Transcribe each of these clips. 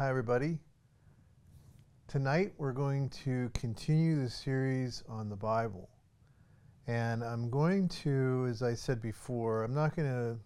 Hi, everybody. Tonight we're going to continue the series on the Bible. And I'm going to, as I said before, I'm not going to,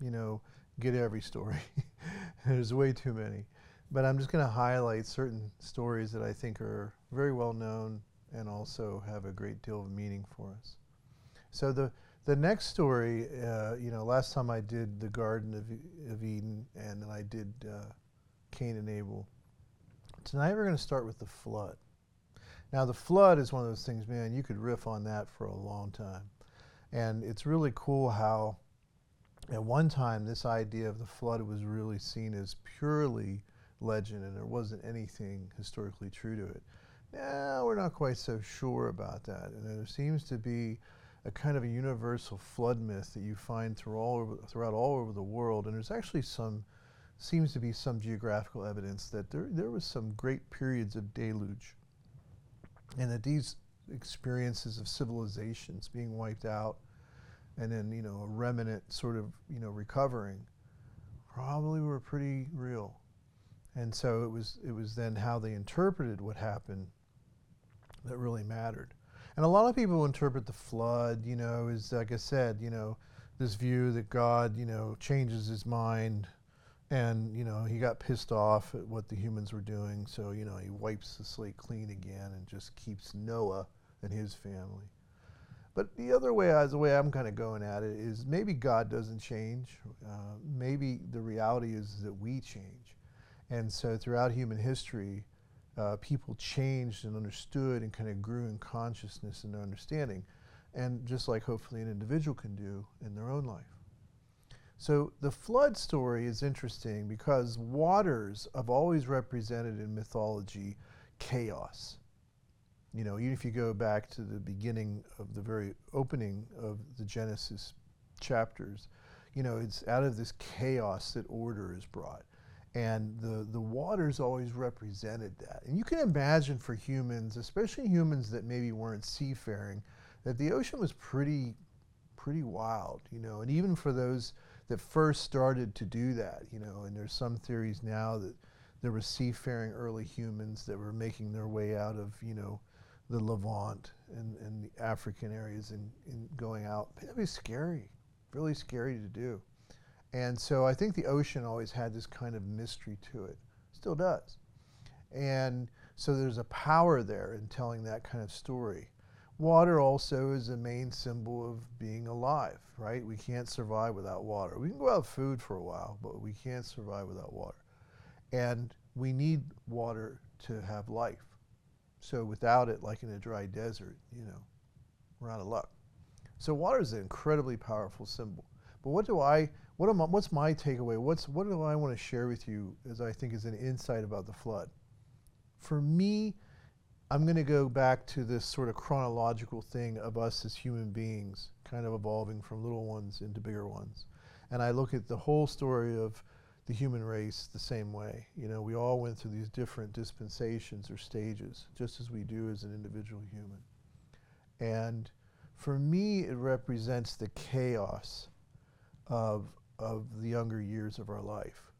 you know, get every story. There's way too many. But I'm just going to highlight certain stories that I think are very well known and also have a great deal of meaning for us. So the the next story, uh, you know, last time I did the Garden of, of Eden and then I did uh, Cain and Abel. Tonight we're going to start with the flood. Now, the flood is one of those things, man, you could riff on that for a long time. And it's really cool how, at one time, this idea of the flood was really seen as purely legend and there wasn't anything historically true to it. Now, we're not quite so sure about that. And there seems to be a kind of a universal flood myth that you find through all over, throughout all over the world. And there's actually some, seems to be some geographical evidence that there, there was some great periods of deluge. And that these experiences of civilizations being wiped out and then, you know, a remnant sort of, you know, recovering probably were pretty real. And so it was, it was then how they interpreted what happened that really mattered. And a lot of people interpret the flood, you know, is like I said, you know, this view that God, you know, changes his mind and, you know, he got pissed off at what the humans were doing. So, you know, he wipes the slate clean again and just keeps Noah and his family. But the other way, the way I'm kind of going at it is maybe God doesn't change. Uh, maybe the reality is that we change. And so throughout human history, uh, people changed and understood and kind of grew in consciousness and understanding, and just like hopefully an individual can do in their own life. So the flood story is interesting because waters have always represented in mythology chaos. You know, even if you go back to the beginning of the very opening of the Genesis chapters, you know, it's out of this chaos that order is brought and the, the waters always represented that. And you can imagine for humans, especially humans that maybe weren't seafaring, that the ocean was pretty, pretty wild, you know, and even for those that first started to do that, you know, and there's some theories now that there were seafaring early humans that were making their way out of, you know, the Levant and, and the African areas and, and going out. That'd be scary, really scary to do. And so I think the ocean always had this kind of mystery to it, still does. And so there's a power there in telling that kind of story. Water also is a main symbol of being alive, right? We can't survive without water. We can go without food for a while, but we can't survive without water. And we need water to have life. So without it, like in a dry desert, you know, we're out of luck. So water is an incredibly powerful symbol. But what do I, what am I, what's my takeaway? What's, what do I want to share with you as I think is an insight about the flood? For me, I'm going to go back to this sort of chronological thing of us as human beings, kind of evolving from little ones into bigger ones. And I look at the whole story of the human race the same way. You know, we all went through these different dispensations or stages, just as we do as an individual human. And for me, it represents the chaos of of the younger years of our life.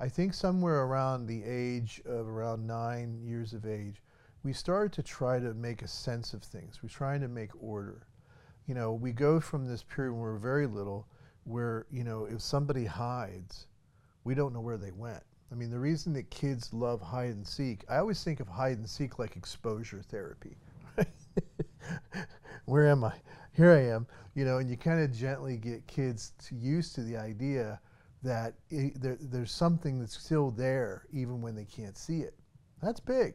I think somewhere around the age of around nine years of age, we started to try to make a sense of things. We're trying to make order. You know, we go from this period when we're very little where, you know, if somebody hides, we don't know where they went. I mean, the reason that kids love hide and seek, I always think of hide and seek like exposure therapy. where am I? Here I am you know, and you kind of gently get kids to used to the idea that it, there, there's something that's still there even when they can't see it. That's big.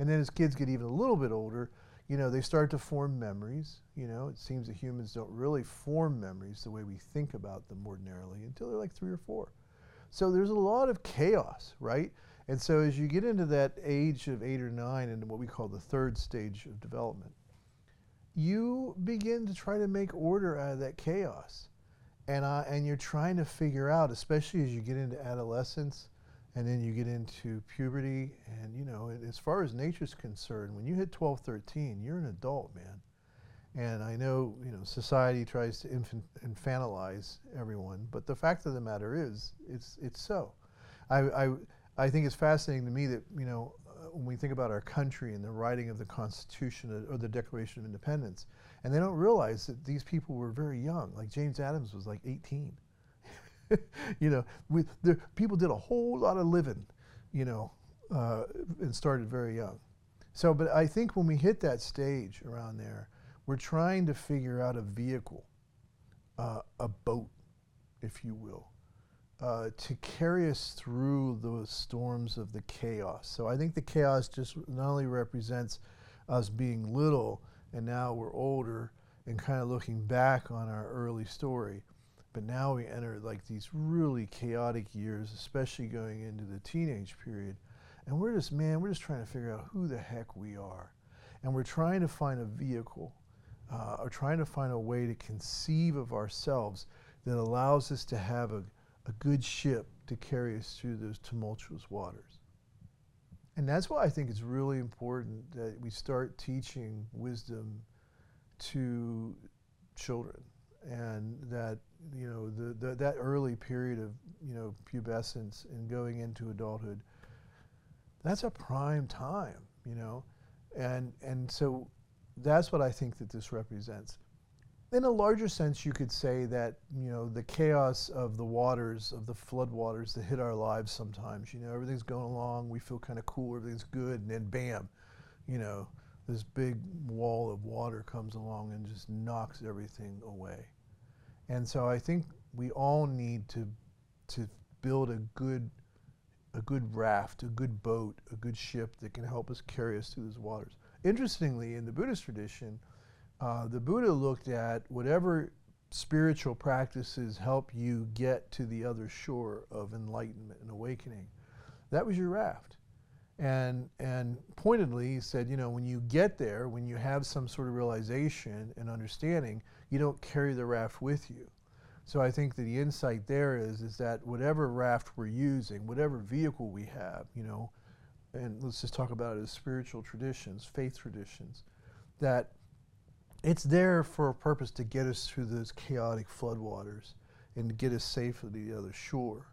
And then as kids get even a little bit older, you know, they start to form memories. You know, it seems that humans don't really form memories the way we think about them ordinarily until they're like three or four. So there's a lot of chaos, right? And so as you get into that age of eight or nine into what we call the third stage of development, you begin to try to make order out of that chaos. And, uh, and you're trying to figure out, especially as you get into adolescence and then you get into puberty. And, you know, as far as nature's concerned, when you hit 12, 13, you're an adult, man. And I know, you know, society tries to infant, infantilize everyone, but the fact of the matter is, it's, it's so. I, I, I think it's fascinating to me that, you know, uh, when we think about our country and the writing of the Constitution or the Declaration of Independence, and they don't realize that these people were very young. Like James Adams was like 18. you know, we, the, people did a whole lot of living, you know, uh, and started very young. So, but I think when we hit that stage around there, we're trying to figure out a vehicle, uh, a boat, if you will, uh, to carry us through the storms of the chaos. So I think the chaos just not only represents us being little and now we're older and kind of looking back on our early story, but now we enter like these really chaotic years, especially going into the teenage period. And we're just, man, we're just trying to figure out who the heck we are. And we're trying to find a vehicle uh, or trying to find a way to conceive of ourselves that allows us to have a, a good ship to carry us through those tumultuous waters. And that's why I think it's really important that we start teaching wisdom to children and that you know the, the, that early period of you know pubescence and going into adulthood that's a prime time you know? And and so that's what I think that this represents. In a larger sense you could say that you know the chaos of the waters of the floodwaters that hit our lives sometimes you know everything's going along we feel kind of cool everything's good and then bam you know this big wall of water comes along and just knocks everything away and so I think we all need to to build a good a good raft, a good boat, a good ship that can help us carry us through these waters. Interestingly, in the Buddhist tradition, uh, the Buddha looked at whatever spiritual practices help you get to the other shore of enlightenment and awakening. That was your raft. And, and pointedly, he said, you know, when you get there, when you have some sort of realization and understanding, you don't carry the raft with you. So I think that the insight there is, is that whatever raft we're using, whatever vehicle we have, you know, and let's just talk about it as spiritual traditions, faith traditions, that it's there for a purpose to get us through those chaotic floodwaters and to get us safely to the other shore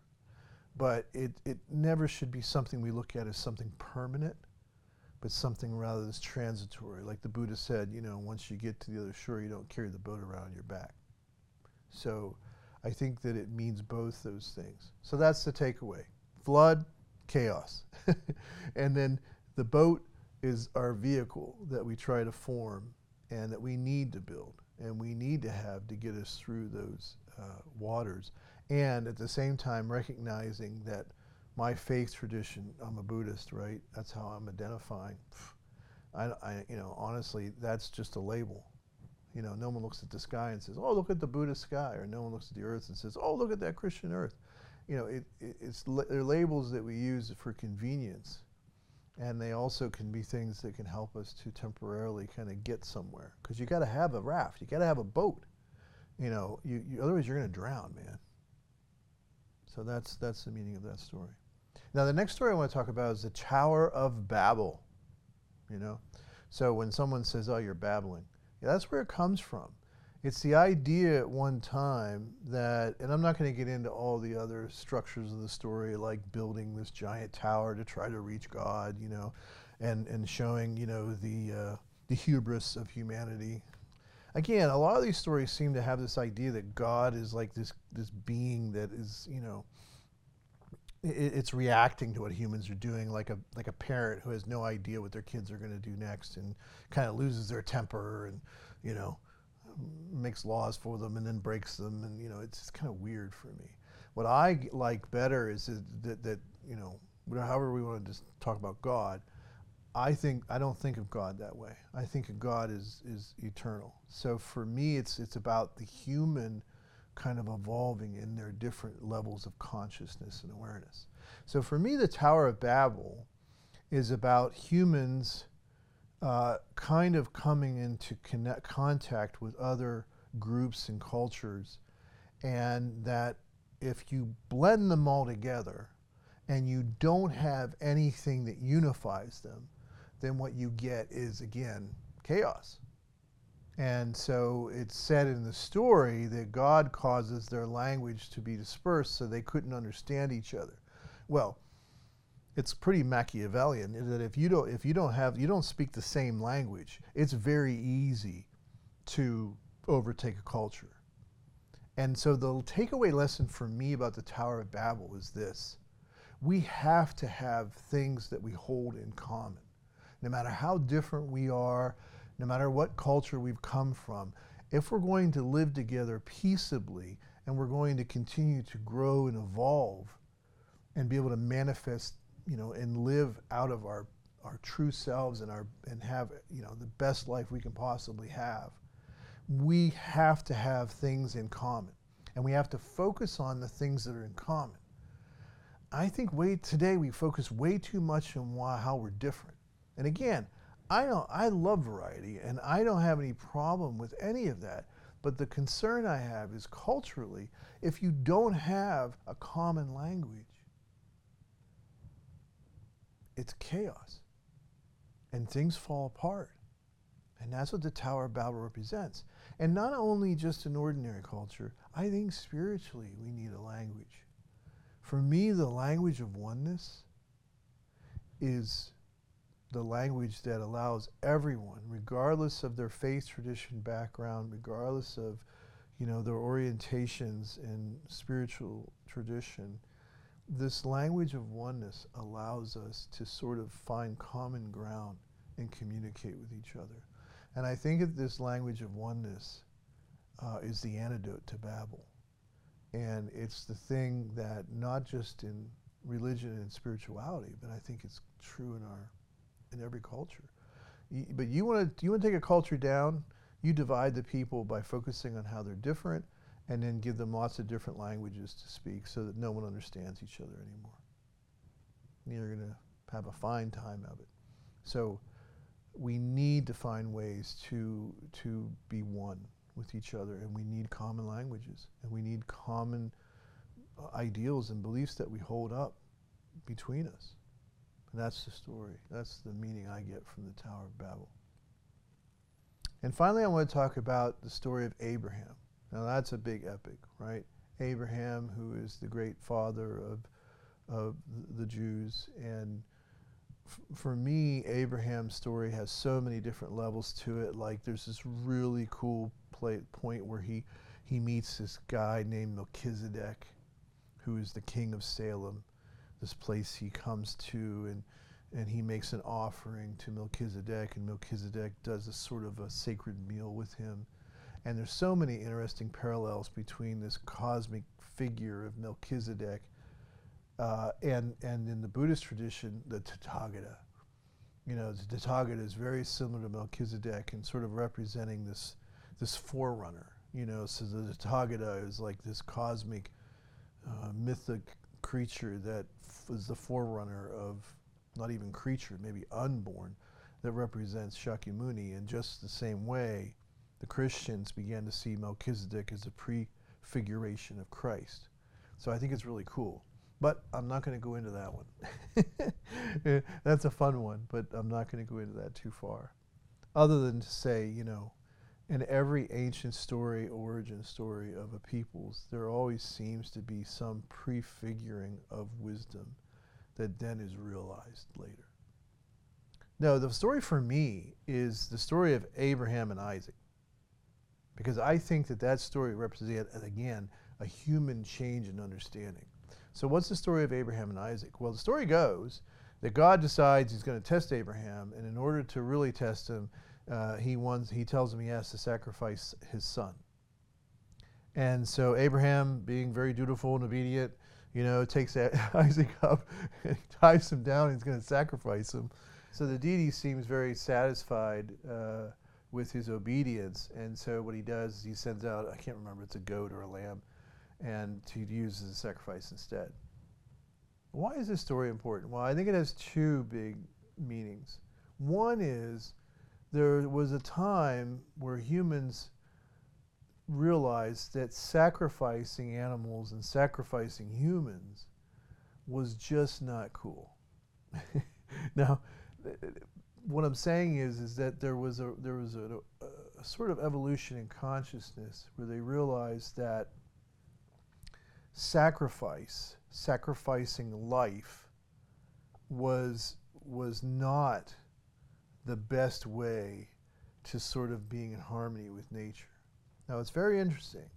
but it, it never should be something we look at as something permanent, but something rather that's transitory. Like the Buddha said, you know, once you get to the other shore, you don't carry the boat around your back. So I think that it means both those things. So that's the takeaway flood, chaos. and then the boat is our vehicle that we try to form and that we need to build and we need to have to get us through those uh, waters and at the same time recognizing that my faith tradition, I'm a Buddhist, right? That's how I'm identifying. I, I, you know, honestly, that's just a label. You know, no one looks at the sky and says, "Oh, look at the Buddhist sky," or no one looks at the earth and says, "Oh, look at that Christian earth." You know, it, it, it's they're labels that we use for convenience, and they also can be things that can help us to temporarily kind of get somewhere. Because you got to have a raft, you got to have a boat. You know, you, you otherwise you're going to drown, man. So that's, that's the meaning of that story. Now, the next story I want to talk about is the Tower of Babel. You know? So when someone says, oh, you're babbling, yeah, that's where it comes from. It's the idea at one time that, and I'm not going to get into all the other structures of the story, like building this giant tower to try to reach God, you know, and, and showing, you know, the, uh, the hubris of humanity again, a lot of these stories seem to have this idea that God is like this this being that is, you know, it's reacting to what humans are doing, like a like a parent who has no idea what their kids are going to do next, and kind of loses their temper, and you know, makes laws for them and then breaks them, and you know, it's kind of weird for me. What I like better is that, that you know, however we want to just talk about God I think I don't think of God that way. I think of God is is eternal. So for me, it's it's about the human kind of evolving in their different levels of consciousness and awareness. So for me, the Tower of Babel is about humans uh, kind of coming into connect, contact with other groups and cultures, and that if you blend them all together and you don't have anything that unifies them, then what you get is, again, chaos. And so it's said in the story that God causes their language to be dispersed so they couldn't understand each other. Well, it's pretty Machiavellian that if you don't if you don't have you don't speak the same language, it's very easy to overtake a culture. And so the takeaway lesson for me about the Tower of Babel is this. We have to have things that we hold in common. No matter how different we are, no matter what culture we've come from, if we're going to live together peaceably and we're going to continue to grow and evolve and be able to manifest, you know, and live out of our, our true selves and our and have, you know, the best life we can possibly have, we have to have things in common. And we have to focus on the things that are in common. I think way today we focus way too much on why, how we're different. And again, I don't, I love variety and I don't have any problem with any of that. But the concern I have is culturally, if you don't have a common language, it's chaos and things fall apart. And that's what the Tower of Babel represents. And not only just in ordinary culture, I think spiritually we need a language. For me, the language of oneness is the language that allows everyone, regardless of their faith, tradition, background, regardless of you know their orientations and spiritual tradition, this language of oneness allows us to sort of find common ground and communicate with each other. And I think that this language of oneness uh, is the antidote to Babel. And it's the thing that not just in religion and spirituality, but I think it's true in our in every culture. but you want to you want to take a culture down? You divide the people by focusing on how they're different, and then give them lots of different languages to speak, so that no one understands each other anymore. And you're going to have a fine time of it. So we need to find ways to to be one with each other, and we need common languages, and we need common uh, ideals and beliefs that we hold up between us. That's the story. That's the meaning I get from the Tower of Babel. And finally, I want to talk about the story of Abraham. Now, that's a big epic, right? Abraham, who is the great father of, of the Jews. And for me, Abraham's story has so many different levels to it. Like, there's this really cool play, point where he, he meets this guy named Melchizedek, who is the king of Salem this place he comes to and and he makes an offering to Melchizedek and Melchizedek does a sort of a sacred meal with him. And there's so many interesting parallels between this cosmic figure of Melchizedek uh, and and in the Buddhist tradition the Tathagata. You know the Tathagata is very similar to Melchizedek and sort of representing this this forerunner you know so the Tathagata is like this cosmic uh, mythic creature that was the forerunner of not even creature, maybe unborn, that represents Shakyamuni. In just the same way, the Christians began to see Melchizedek as a prefiguration of Christ. So I think it's really cool. But I'm not going to go into that one. That's a fun one, but I'm not going to go into that too far. Other than to say, you know, in every ancient story, origin story of a people's, there always seems to be some prefiguring of wisdom that then is realized later. No, the story for me is the story of Abraham and Isaac. Because I think that that story represents, again, a human change in understanding. So, what's the story of Abraham and Isaac? Well, the story goes that God decides he's going to test Abraham, and in order to really test him, uh, he wants, he tells him he has to sacrifice his son. And so Abraham, being very dutiful and obedient, you know, takes Isaac up and ties him down. He's going to sacrifice him. So the deity seems very satisfied uh, with his obedience. And so what he does is he sends out, I can't remember, it's a goat or a lamb, and to use as a sacrifice instead. Why is this story important? Well, I think it has two big meanings. One is there was a time where humans realized that sacrificing animals and sacrificing humans was just not cool. now, what I'm saying is, is that there was a there was a, a, sort of evolution in consciousness where they realized that sacrifice, sacrificing life, was was not the best way to sort of being in harmony with nature. Now it's very interesting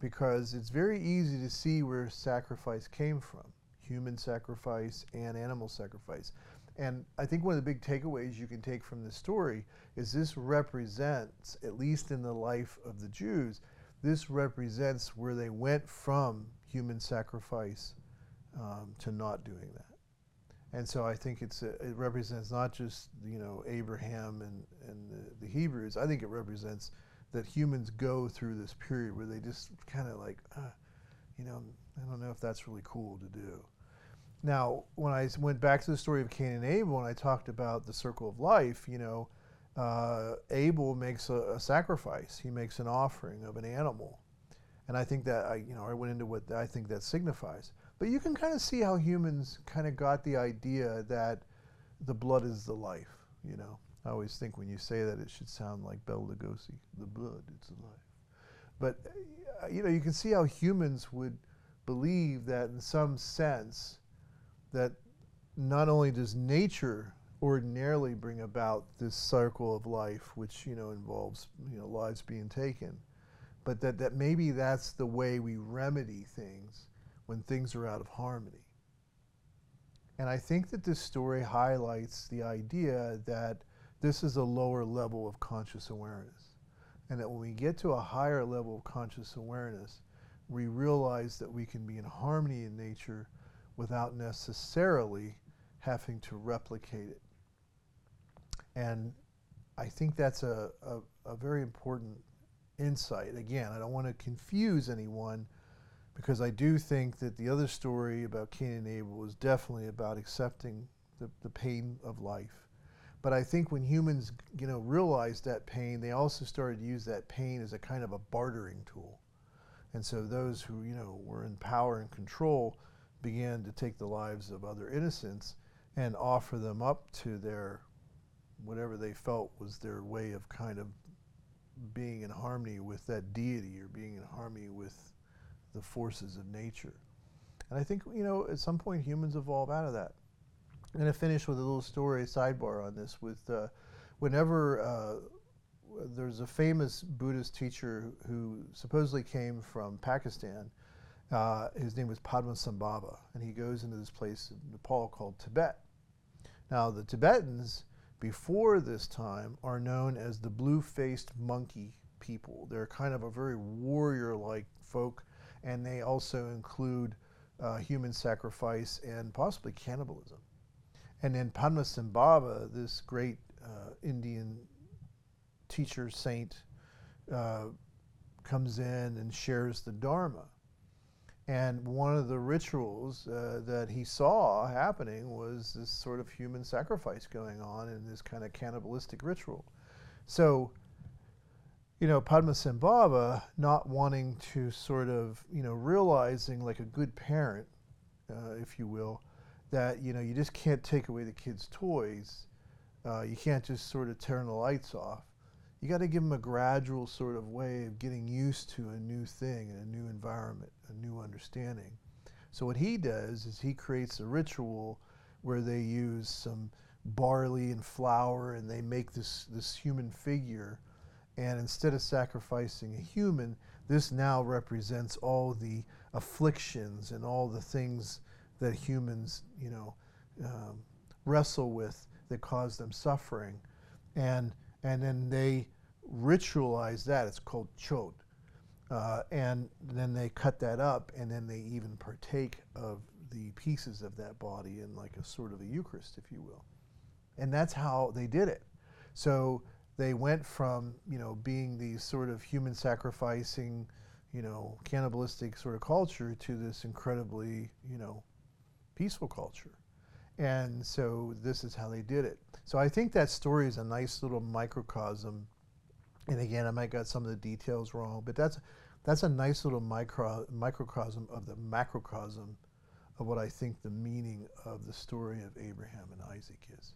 because it's very easy to see where sacrifice came from human sacrifice and animal sacrifice. And I think one of the big takeaways you can take from this story is this represents, at least in the life of the Jews, this represents where they went from human sacrifice um, to not doing that. And so I think it's a, it represents not just you know Abraham and, and the, the Hebrews. I think it represents that humans go through this period where they just kind of like, uh, you know, I don't know if that's really cool to do. Now, when I went back to the story of Cain and Abel and I talked about the circle of life, you know, uh, Abel makes a, a, sacrifice. He makes an offering of an animal. And I think that, I, you know, I went into what I think that signifies. But you can kind of see how humans kind of got the idea that the blood is the life, you know. I always think when you say that it should sound like Bela Lugosi, the blood, it's the life. But, uh, you know, you can see how humans would believe that in some sense, that not only does nature ordinarily bring about this circle of life, which you know involves you know lives being taken, but that, that maybe that's the way we remedy things when things are out of harmony. And I think that this story highlights the idea that this is a lower level of conscious awareness. And that when we get to a higher level of conscious awareness, we realize that we can be in harmony in nature without necessarily having to replicate it. And I think that's a, a, a, very important insight. Again, I don't want to confuse anyone because I do think that the other story about Cain and Abel was definitely about accepting the, the pain of life. But I think when humans, you know, realized that pain, they also started to use that pain as a kind of a bartering tool. And so those who, you know, were in power and control began to take the lives of other innocents and offer them up to their whatever they felt was their way of kind of being in harmony with that deity or being in harmony with the forces of nature. And I think, you know, at some point humans evolve out of that. I'm going to finish with a little story, sidebar on this. With uh, whenever uh, there's a famous Buddhist teacher who supposedly came from Pakistan, uh, his name was Padmasambhava, and he goes into this place in Nepal called Tibet. Now, the Tibetans, before this time, are known as the blue faced monkey people. They're kind of a very warrior like folk, and they also include uh, human sacrifice and possibly cannibalism. And then Padmasambhava, this great uh, Indian teacher saint, uh, comes in and shares the Dharma. And one of the rituals uh, that he saw happening was this sort of human sacrifice going on in this kind of cannibalistic ritual. So, you know, Padmasambhava not wanting to sort of, you know, realizing like a good parent, uh, if you will, that, you know, you just can't take away the kids' toys. Uh, you can't just sort of turn the lights off you got to give them a gradual sort of way of getting used to a new thing and a new environment, a new understanding. So what he does is he creates a ritual where they use some barley and flour and they make this, this human figure. And instead of sacrificing a human, this now represents all the afflictions and all the things that humans, you know, um, wrestle with that cause them suffering. And and then they ritualize that. It's called chod. Uh, and then they cut that up, and then they even partake of the pieces of that body in like a sort of a Eucharist, if you will. And that's how they did it. So they went from, you know, being these sort of human sacrificing, you know, cannibalistic sort of culture to this incredibly, you know, peaceful culture. And so this is how they did it. So I think that story is a nice little microcosm. And again, I might got some of the details wrong, but that's that's a nice little micro, microcosm of the macrocosm of what I think the meaning of the story of Abraham and Isaac is.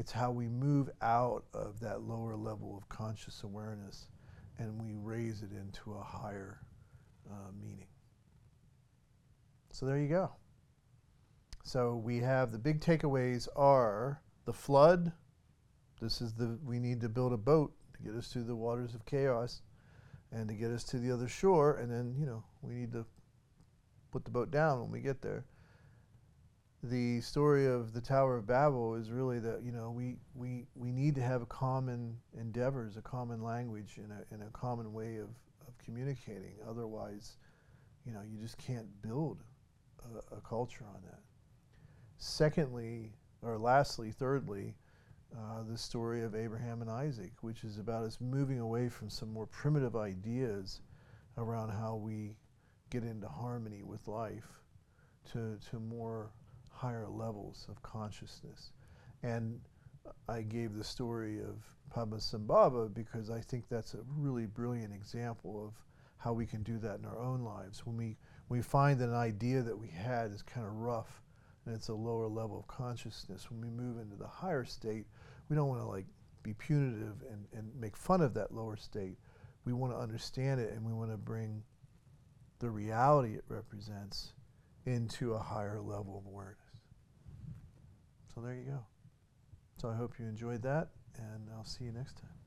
It's how we move out of that lower level of conscious awareness and we raise it into a higher uh, meaning. So there you go. So we have the big takeaways are the flood. This is the we need to build a boat to get us through the waters of chaos and to get us to the other shore and then, you know, we need to put the boat down when we get there. The story of the Tower of Babel is really that, you know, we, we, we need to have common endeavors, a common language and a, and a common way of, of communicating. Otherwise, you know, you just can't build a, a culture on that. Secondly, or lastly, thirdly, uh, the story of Abraham and Isaac, which is about us moving away from some more primitive ideas around how we get into harmony with life to, to more higher levels of consciousness. And I gave the story of Padmasambhava because I think that's a really brilliant example of how we can do that in our own lives. When we, we find that an idea that we had is kind of rough and it's a lower level of consciousness, when we move into the higher state, we don't want to like be punitive and, and make fun of that lower state. We want to understand it and we want to bring the reality it represents into a higher level of awareness. So there you go. So I hope you enjoyed that, and I'll see you next time.